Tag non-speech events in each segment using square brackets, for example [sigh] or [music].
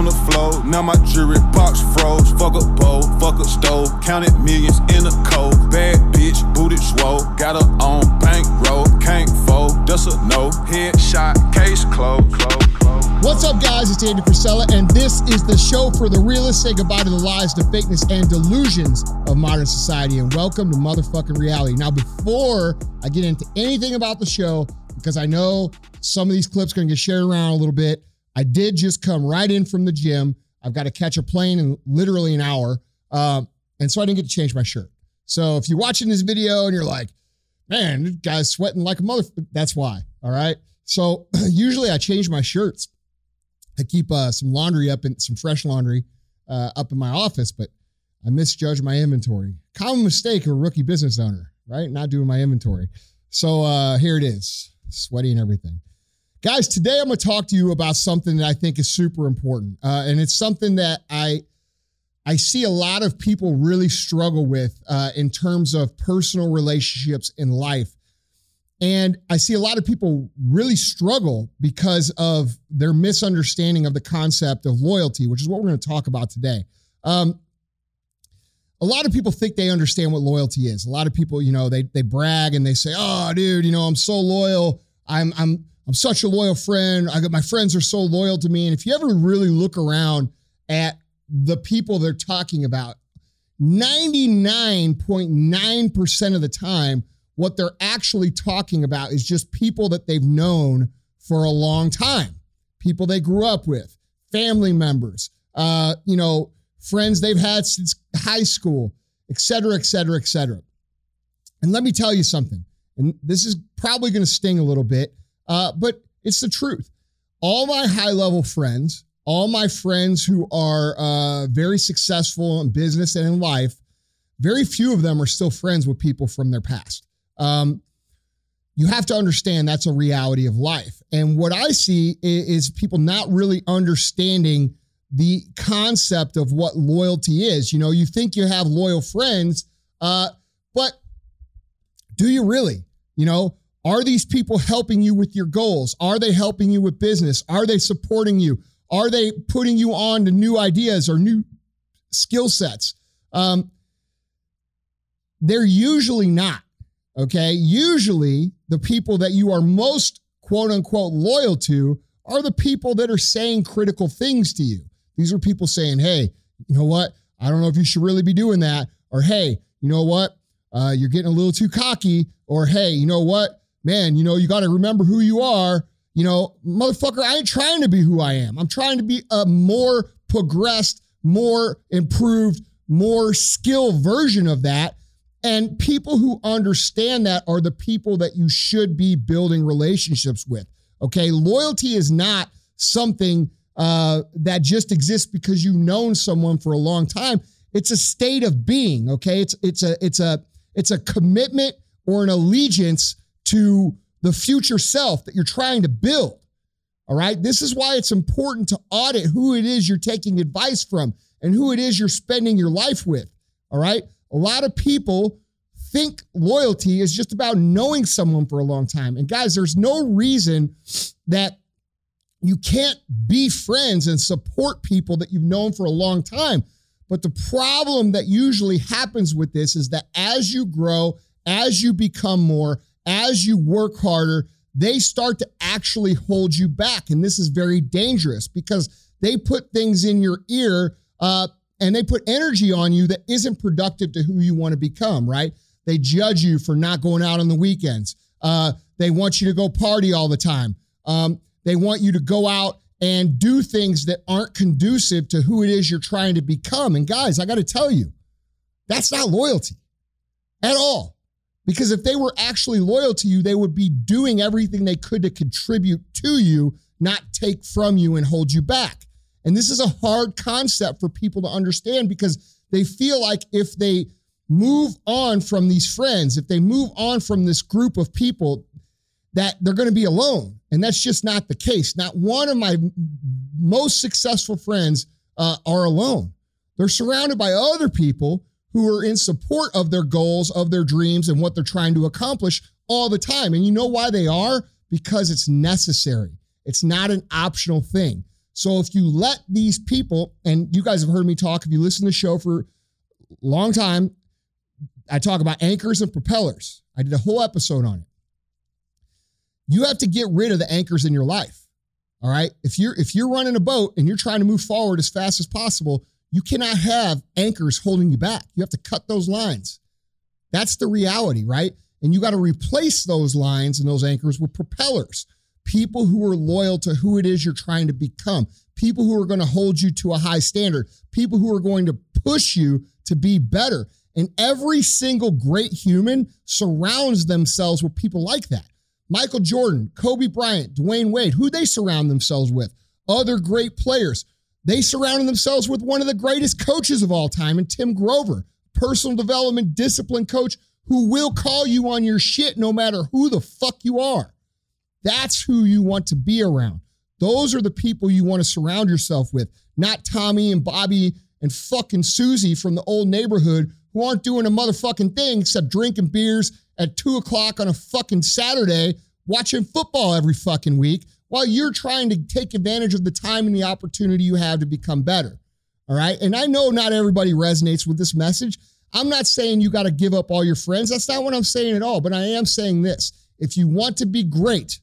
on the floor. Now my jewelry box froze. Fuck a bowl, fuck a stove. Counted millions in a cold. Bad bitch, booted swole. Got her on bankroll. Can't fold, that's a no. Headshot, case closed. Close. What's up, guys? It's Andy Frisella, and this is the show for the realists. Say goodbye to the lies, the fakeness, and delusions of modern society, and welcome to motherfucking reality. Now, before I get into anything about the show, because I know some of these clips are going to get shared around a little bit, I did just come right in from the gym. I've got to catch a plane in literally an hour. Um, and so I didn't get to change my shirt. So if you're watching this video and you're like, man, this guy's sweating like a mother, that's why. All right. So [clears throat] usually I change my shirts. I keep uh, some laundry up in some fresh laundry uh, up in my office, but I misjudged my inventory. Common mistake of a rookie business owner, right? Not doing my inventory. So uh, here it is, sweaty and everything. Guys, today I'm going to talk to you about something that I think is super important, uh, and it's something that I I see a lot of people really struggle with uh, in terms of personal relationships in life, and I see a lot of people really struggle because of their misunderstanding of the concept of loyalty, which is what we're going to talk about today. Um, a lot of people think they understand what loyalty is. A lot of people, you know, they they brag and they say, "Oh, dude, you know, I'm so loyal. I'm I'm I'm such a loyal friend. I got my friends are so loyal to me. And if you ever really look around at the people they're talking about, 99.9% of the time, what they're actually talking about is just people that they've known for a long time, people they grew up with, family members, uh, you know, friends they've had since high school, et cetera, et cetera, et cetera. And let me tell you something, and this is probably going to sting a little bit. Uh, but it's the truth. All my high level friends, all my friends who are uh, very successful in business and in life, very few of them are still friends with people from their past. Um, you have to understand that's a reality of life. And what I see is, people not really understanding the concept of what loyalty is. You know, you think you have loyal friends, uh, but do you really? You know, are these people helping you with your goals? Are they helping you with business? Are they supporting you? Are they putting you on to new ideas or new skill sets? Um, they're usually not. Okay. Usually, the people that you are most quote unquote loyal to are the people that are saying critical things to you. These are people saying, hey, you know what? I don't know if you should really be doing that. Or hey, you know what? Uh, you're getting a little too cocky. Or hey, you know what? Man, you know, you got to remember who you are. You know, motherfucker, I ain't trying to be who I am. I'm trying to be a more progressed, more improved, more skill version of that. And people who understand that are the people that you should be building relationships with. Okay. Loyalty is not something uh, that just exists because you've known someone for a long time. It's a state of being. Okay. It's, it's a, it's a, it's a commitment or an allegiance to the future self that you're trying to build. All right. This is why it's important to audit who it is you're taking advice from and who it is you're spending your life with. All right. A lot of people think loyalty is just about knowing someone for a long time. And guys, there's no reason that you can't be friends and support people that you've known for a long time. But the problem that usually happens with this is that as you grow, as you become more, as you work harder, they start to actually hold you back. And this is very dangerous because they put things in your ear uh, and they put energy on you that isn't productive to who you want to become, right? They judge you for not going out on the weekends. Uh, they want you to go party all the time. Um, they want you to go out and do things that aren't conducive to who it is you're trying to become. And guys, I got to tell you, that's not loyalty at all. Because if they were actually loyal to you, they would be doing everything they could to contribute to you, not take from you and hold you back. And this is a hard concept for people to understand because they feel like if they move on from these friends, if they move on from this group of people, that they're going to be alone. And that's just not the case. Not one of my most successful friends uh, are alone. They're surrounded by other people who are in support of their goals, of their dreams, and what they're trying to accomplish all the time. And you know why they are? Because it's necessary. It's not an optional thing. So if you let these people, and you guys have heard me talk, if you listen to the show for a long time, I talk about anchors and propellers. I did a whole episode on it. You have to get rid of the anchors in your life. All right. If you're if you're running a boat and you're trying to move forward as fast as possible, you cannot have anchors holding you back. You have to cut those lines. That's the reality, right? And you got to replace those lines and those anchors with propellers. People who are loyal to who it is you're trying to become. People who are going to hold you to a high standard. People who are going to push you to be better. And every single great human surrounds themselves with people like that. Michael Jordan, Kobe Bryant, Dwyane Wade, who they surround themselves with, other great players. They surrounded themselves with one of the greatest coaches of all time, and Tim Grover, personal development discipline coach who will call you on your shit no matter who the fuck you are. That's who you want to be around. Those are the people you want to surround yourself with, not Tommy and Bobby and fucking Susie from the old neighborhood who aren't doing a motherfucking thing except drinking beers at two o'clock on a fucking Saturday, watching football every fucking week while you're trying to take advantage of the time and the opportunity you have to become better. All right. And I know not everybody resonates with this message. I'm not saying you got to give up all your friends. That's not what I'm saying at all. But I am saying this if you want to be great,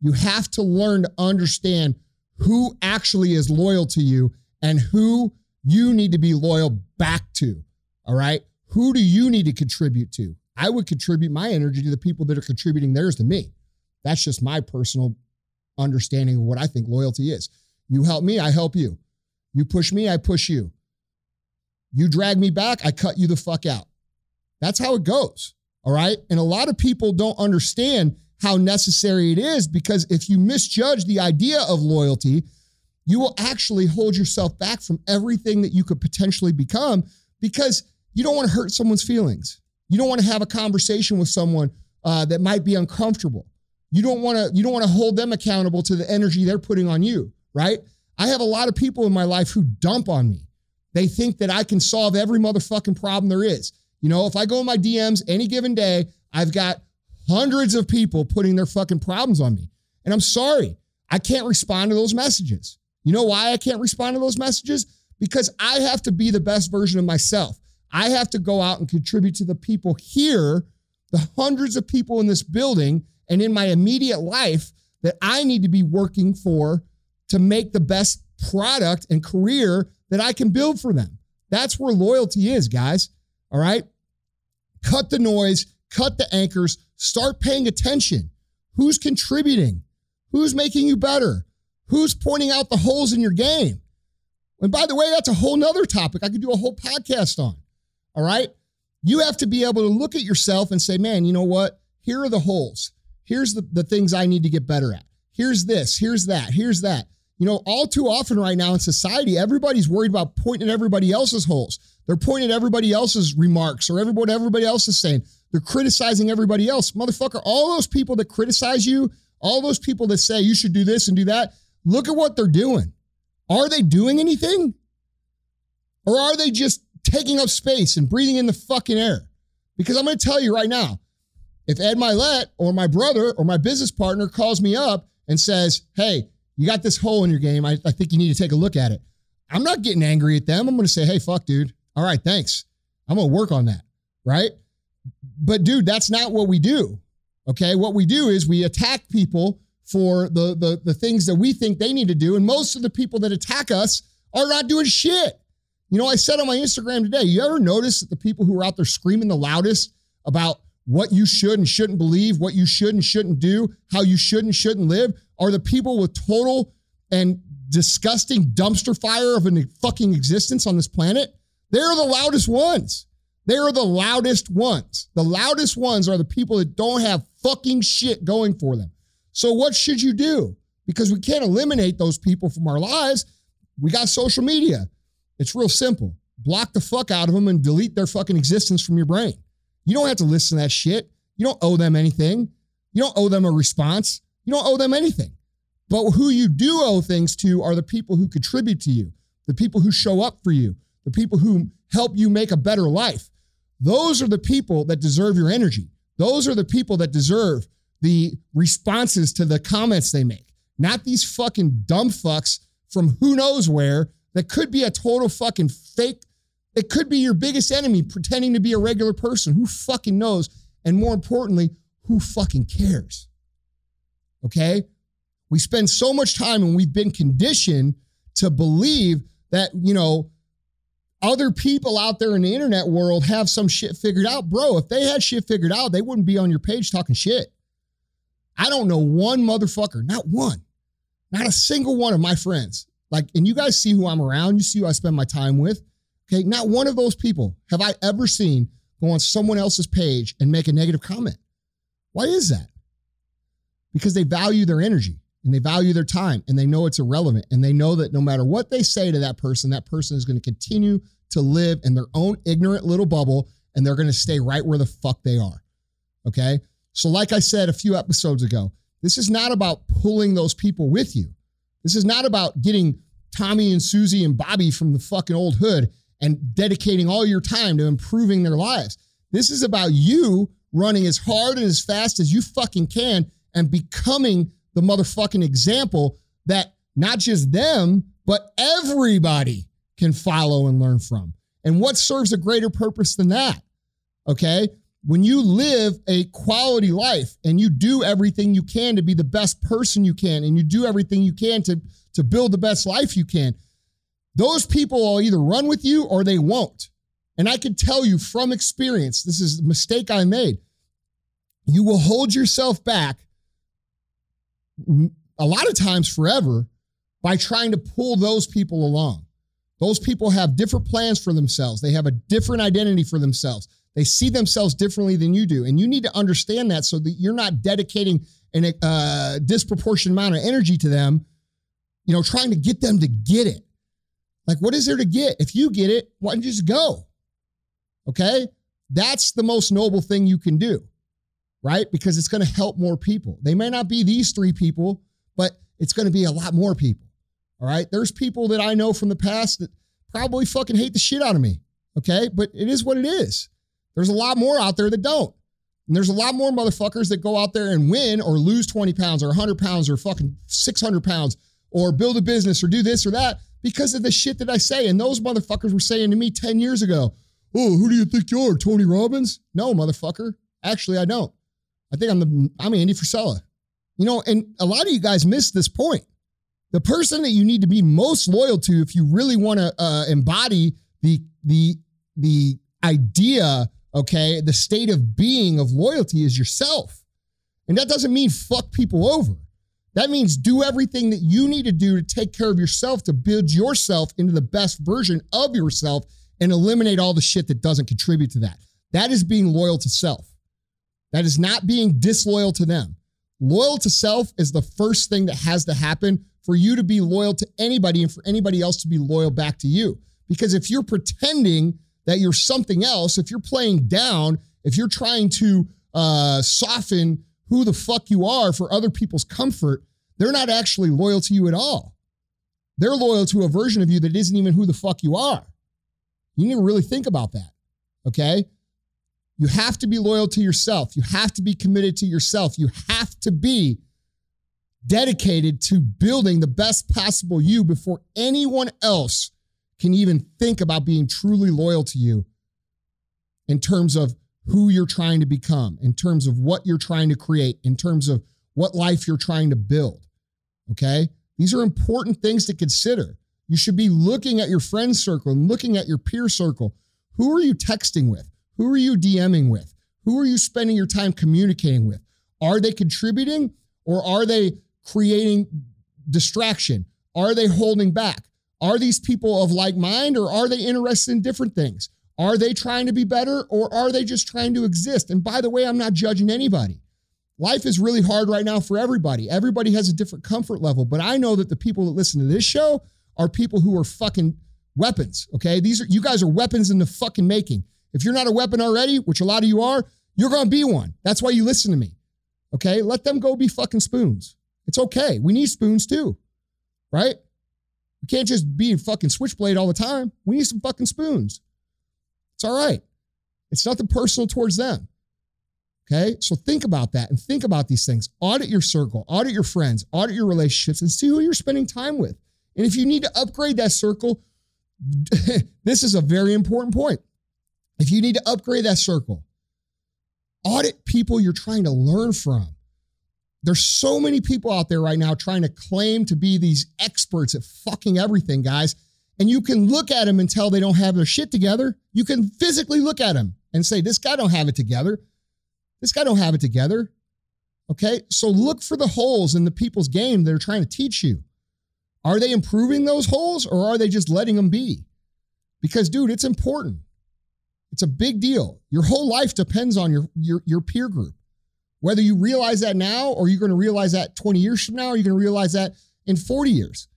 you have to learn to understand who actually is loyal to you and who you need to be loyal back to. All right. Who do you need to contribute to? I would contribute my energy to the people that are contributing theirs to me. That's just my personal understanding of what I think loyalty is. You help me, I help you. You push me, I push you. You drag me back, I cut you the fuck out. That's how it goes. All right. And a lot of people don't understand how necessary it is because if you misjudge the idea of loyalty, you will actually hold yourself back from everything that you could potentially become because you don't want to hurt someone's feelings. You don't want to have a conversation with someone uh, that might be uncomfortable. You don't want to you don't want to hold them accountable to the energy they're putting on you, right? I have a lot of people in my life who dump on me. They think that I can solve every motherfucking problem there is. You know, if I go in my DMs any given day, I've got hundreds of people putting their fucking problems on me. And I'm sorry, I can't respond to those messages. You know why I can't respond to those messages? Because I have to be the best version of myself. I have to go out and contribute to the people here, the hundreds of people in this building and in my immediate life that I need to be working for to make the best product and career that I can build for them. That's where loyalty is, guys. All right. Cut the noise, cut the anchors, start paying attention. Who's contributing? Who's making you better? Who's pointing out the holes in your game? And by the way, that's a whole nother topic I could do a whole podcast on. All right. You have to be able to look at yourself and say, man, you know what? Here are the holes. Here's the, the things I need to get better at. Here's this. Here's that. Here's that. You know, all too often right now in society, everybody's worried about pointing at everybody else's holes. They're pointing at everybody else's remarks or everybody, everybody else is saying. They're criticizing everybody else. Motherfucker, all those people that criticize you, all those people that say you should do this and do that, look at what they're doing. Are they doing anything? Or are they just taking up space and breathing in the fucking air. Because I'm going to tell you right now, if Ed Mylett or my brother or my business partner calls me up and says, hey, you got this hole in your game. I, I think you need to take a look at it. I'm not getting angry at them. I'm going to say, hey, fuck, dude. All right, thanks. I'm going to work on that. Right. But, dude, that's not what we do. Okay. What we do is we attack people for the, the, the things that we think they need to do. And most of the people that attack us are not doing shit. You know, I said on my Instagram today, you ever notice that the people who are out there screaming the loudest about what you should and shouldn't believe, what you should and shouldn't do, how you should and shouldn't live, are the people with total and disgusting dumpster fire of a fucking existence on this planet? They're the loudest ones. They are the loudest ones. The loudest ones are the people that don't have fucking shit going for them. So, what should you do? Because we can't eliminate those people from our lives. We got social media. It's real simple. Block the fuck out of them and delete their fucking existence from your brain. You don't have to listen to that shit. You don't owe them anything. You don't owe them a response. You don't owe them anything. But who you do owe things to are the people who contribute to you, the people who show up for you, the people who help you make a better life. Those are the people that deserve your energy. Those are the people that deserve the responses to the comments they make, not these fucking dumb fucks from who knows where that could be a total fucking fake. It could be your biggest enemy pretending to be a regular person. Who fucking knows? And more importantly, who fucking cares? Okay? We spend so much time and we've been conditioned to believe that, you know, other people out there in the internet world have some shit figured out. Bro, if they had shit figured out, they wouldn't be on your page talking shit. I don't know one motherfucker, not one, not a single one of my friends. Like, and you guys see who I'm around, you see who I spend my time with. Okay, not one of those people have I ever seen go on someone else's page and make a negative comment. Why is that? Because they value their energy and they value their time and they know it's irrelevant and they know that no matter what they say to that person, that person is going to continue to live in their own ignorant little bubble and they're going to stay right where the fuck they are. Okay. So, like I said a few episodes ago, this is not about pulling those people with you. This is not about getting Tommy and Susie and Bobby from the fucking old hood and dedicating all your time to improving their lives. This is about you running as hard and as fast as you fucking can and becoming the motherfucking example that not just them, but everybody can follow and learn from. And what serves a greater purpose than that? Okay. When you live a quality life and you do everything you can to be the best person you can, and you do everything you can to, to build the best life you can, those people will either run with you or they won't. And I can tell you from experience, this is a mistake I made. You will hold yourself back a lot of times forever by trying to pull those people along. Those people have different plans for themselves. They have a different identity for themselves. They see themselves differently than you do. And you need to understand that so that you're not dedicating a uh, disproportionate amount of energy to them, you know, trying to get them to get it. Like, what is there to get? If you get it, why don't you just go? Okay. That's the most noble thing you can do right? Because it's going to help more people. They may not be these three people, but it's going to be a lot more people. All right. There's people that I know from the past that probably fucking hate the shit out of me. Okay. But it is what it is. There's a lot more out there that don't. And there's a lot more motherfuckers that go out there and win or lose 20 pounds or 100 pounds or fucking 600 pounds or build a business or do this or that because of the shit that I say. And those motherfuckers were saying to me 10 years ago, Oh, who do you think you are, Tony Robbins? No, motherfucker. Actually, I don't. I think I'm the I'm Andy Frisella. You know, and a lot of you guys miss this point. The person that you need to be most loyal to if you really want to uh, embody the the the idea, okay, the state of being of loyalty is yourself. And that doesn't mean fuck people over. That means do everything that you need to do to take care of yourself to build yourself into the best version of yourself and eliminate all the shit that doesn't contribute to that. That is being loyal to self. That is not being disloyal to them. Loyal to self is the first thing that has to happen for you to be loyal to anybody and for anybody else to be loyal back to you. Because if you're pretending that you're something else, if you're playing down, if you're trying to uh, soften who the fuck you are for other people's comfort, they're not actually loyal to you at all. They're loyal to a version of you that isn't even who the fuck you are. You need to really think about that. Okay. You have to be loyal to yourself. You have to be committed to yourself. You have to be dedicated to building the best possible you before anyone else can even think about being truly loyal to you in terms of who you're trying to become, in terms of what you're trying to create, in terms of what life you're trying to build. Okay? These are important things to consider. You should be looking at your friend circle and looking at your peer circle. Who are you texting with? Who are you DMing with? Who are you spending your time communicating with? Are they contributing or are they creating distraction? Are they holding back? Are these people of like mind or are they interested in different things? Are they trying to be better or are they just trying to exist? And by the way, I'm not judging anybody. Life is really hard right now for everybody. Everybody has a different comfort level, but I know that the people that listen to this show are people who are fucking weapons, okay? These are you guys are weapons in the fucking making. If you're not a weapon already, which a lot of you are, you're going to be one. That's why you listen to me. Okay. Let them go be fucking spoons. It's okay. We need spoons too. Right? We can't just be fucking switchblade all the time. We need some fucking spoons. It's all right. It's nothing personal towards them. Okay. So think about that and think about these things. Audit your circle, audit your friends, audit your relationships, and see who you're spending time with. And if you need to upgrade that circle, [laughs] this is a very important point. If you need to upgrade that circle, audit people you're trying to learn from. There's so many people out there right now trying to claim to be these experts at fucking everything, guys. And you can look at them and tell they don't have their shit together. You can physically look at them and say, this guy don't have it together. This guy don't have it together. Okay. So look for the holes in the people's game they're trying to teach you. Are they improving those holes or are they just letting them be? Because, dude, it's important. It's a big deal. Your whole life depends on your, your, your peer group. Whether you realize that now or you're going to realize that 20 years from now, or you're going to realize that in 40 years.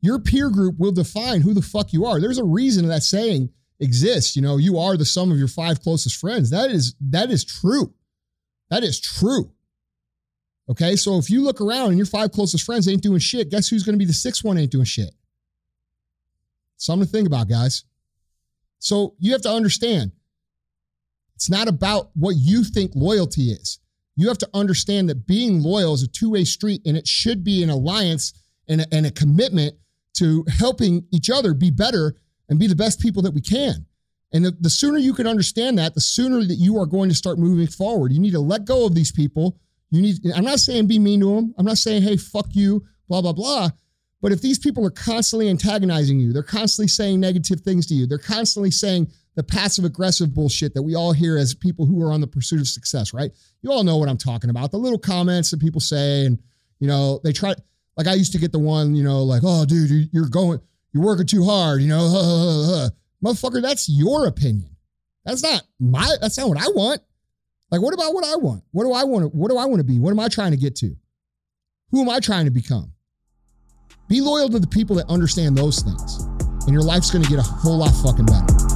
Your peer group will define who the fuck you are. There's a reason that saying exists. You know, you are the sum of your five closest friends. That is that is true. That is true. Okay, so if you look around and your five closest friends ain't doing shit, guess who's going to be the sixth one ain't doing shit? Something to think about, guys. So you have to understand it's not about what you think loyalty is. You have to understand that being loyal is a two way street and it should be an alliance and a, and a commitment to helping each other be better and be the best people that we can. And the, the sooner you can understand that, the sooner that you are going to start moving forward. You need to let go of these people you need, I'm not saying be mean to them. I'm not saying, hey, fuck you, blah, blah, blah. But if these people are constantly antagonizing you, they're constantly saying negative things to you, they're constantly saying the passive aggressive bullshit that we all hear as people who are on the pursuit of success, right? You all know what I'm talking about. The little comments that people say, and, you know, they try, like I used to get the one, you know, like, oh, dude, you're going, you're working too hard, you know, [laughs] motherfucker, that's your opinion. That's not my, that's not what I want. Like, what about what I want? What do I want to, what do I want to be? What am I trying to get to? Who am I trying to become? Be loyal to the people that understand those things, and your life's gonna get a whole lot fucking better.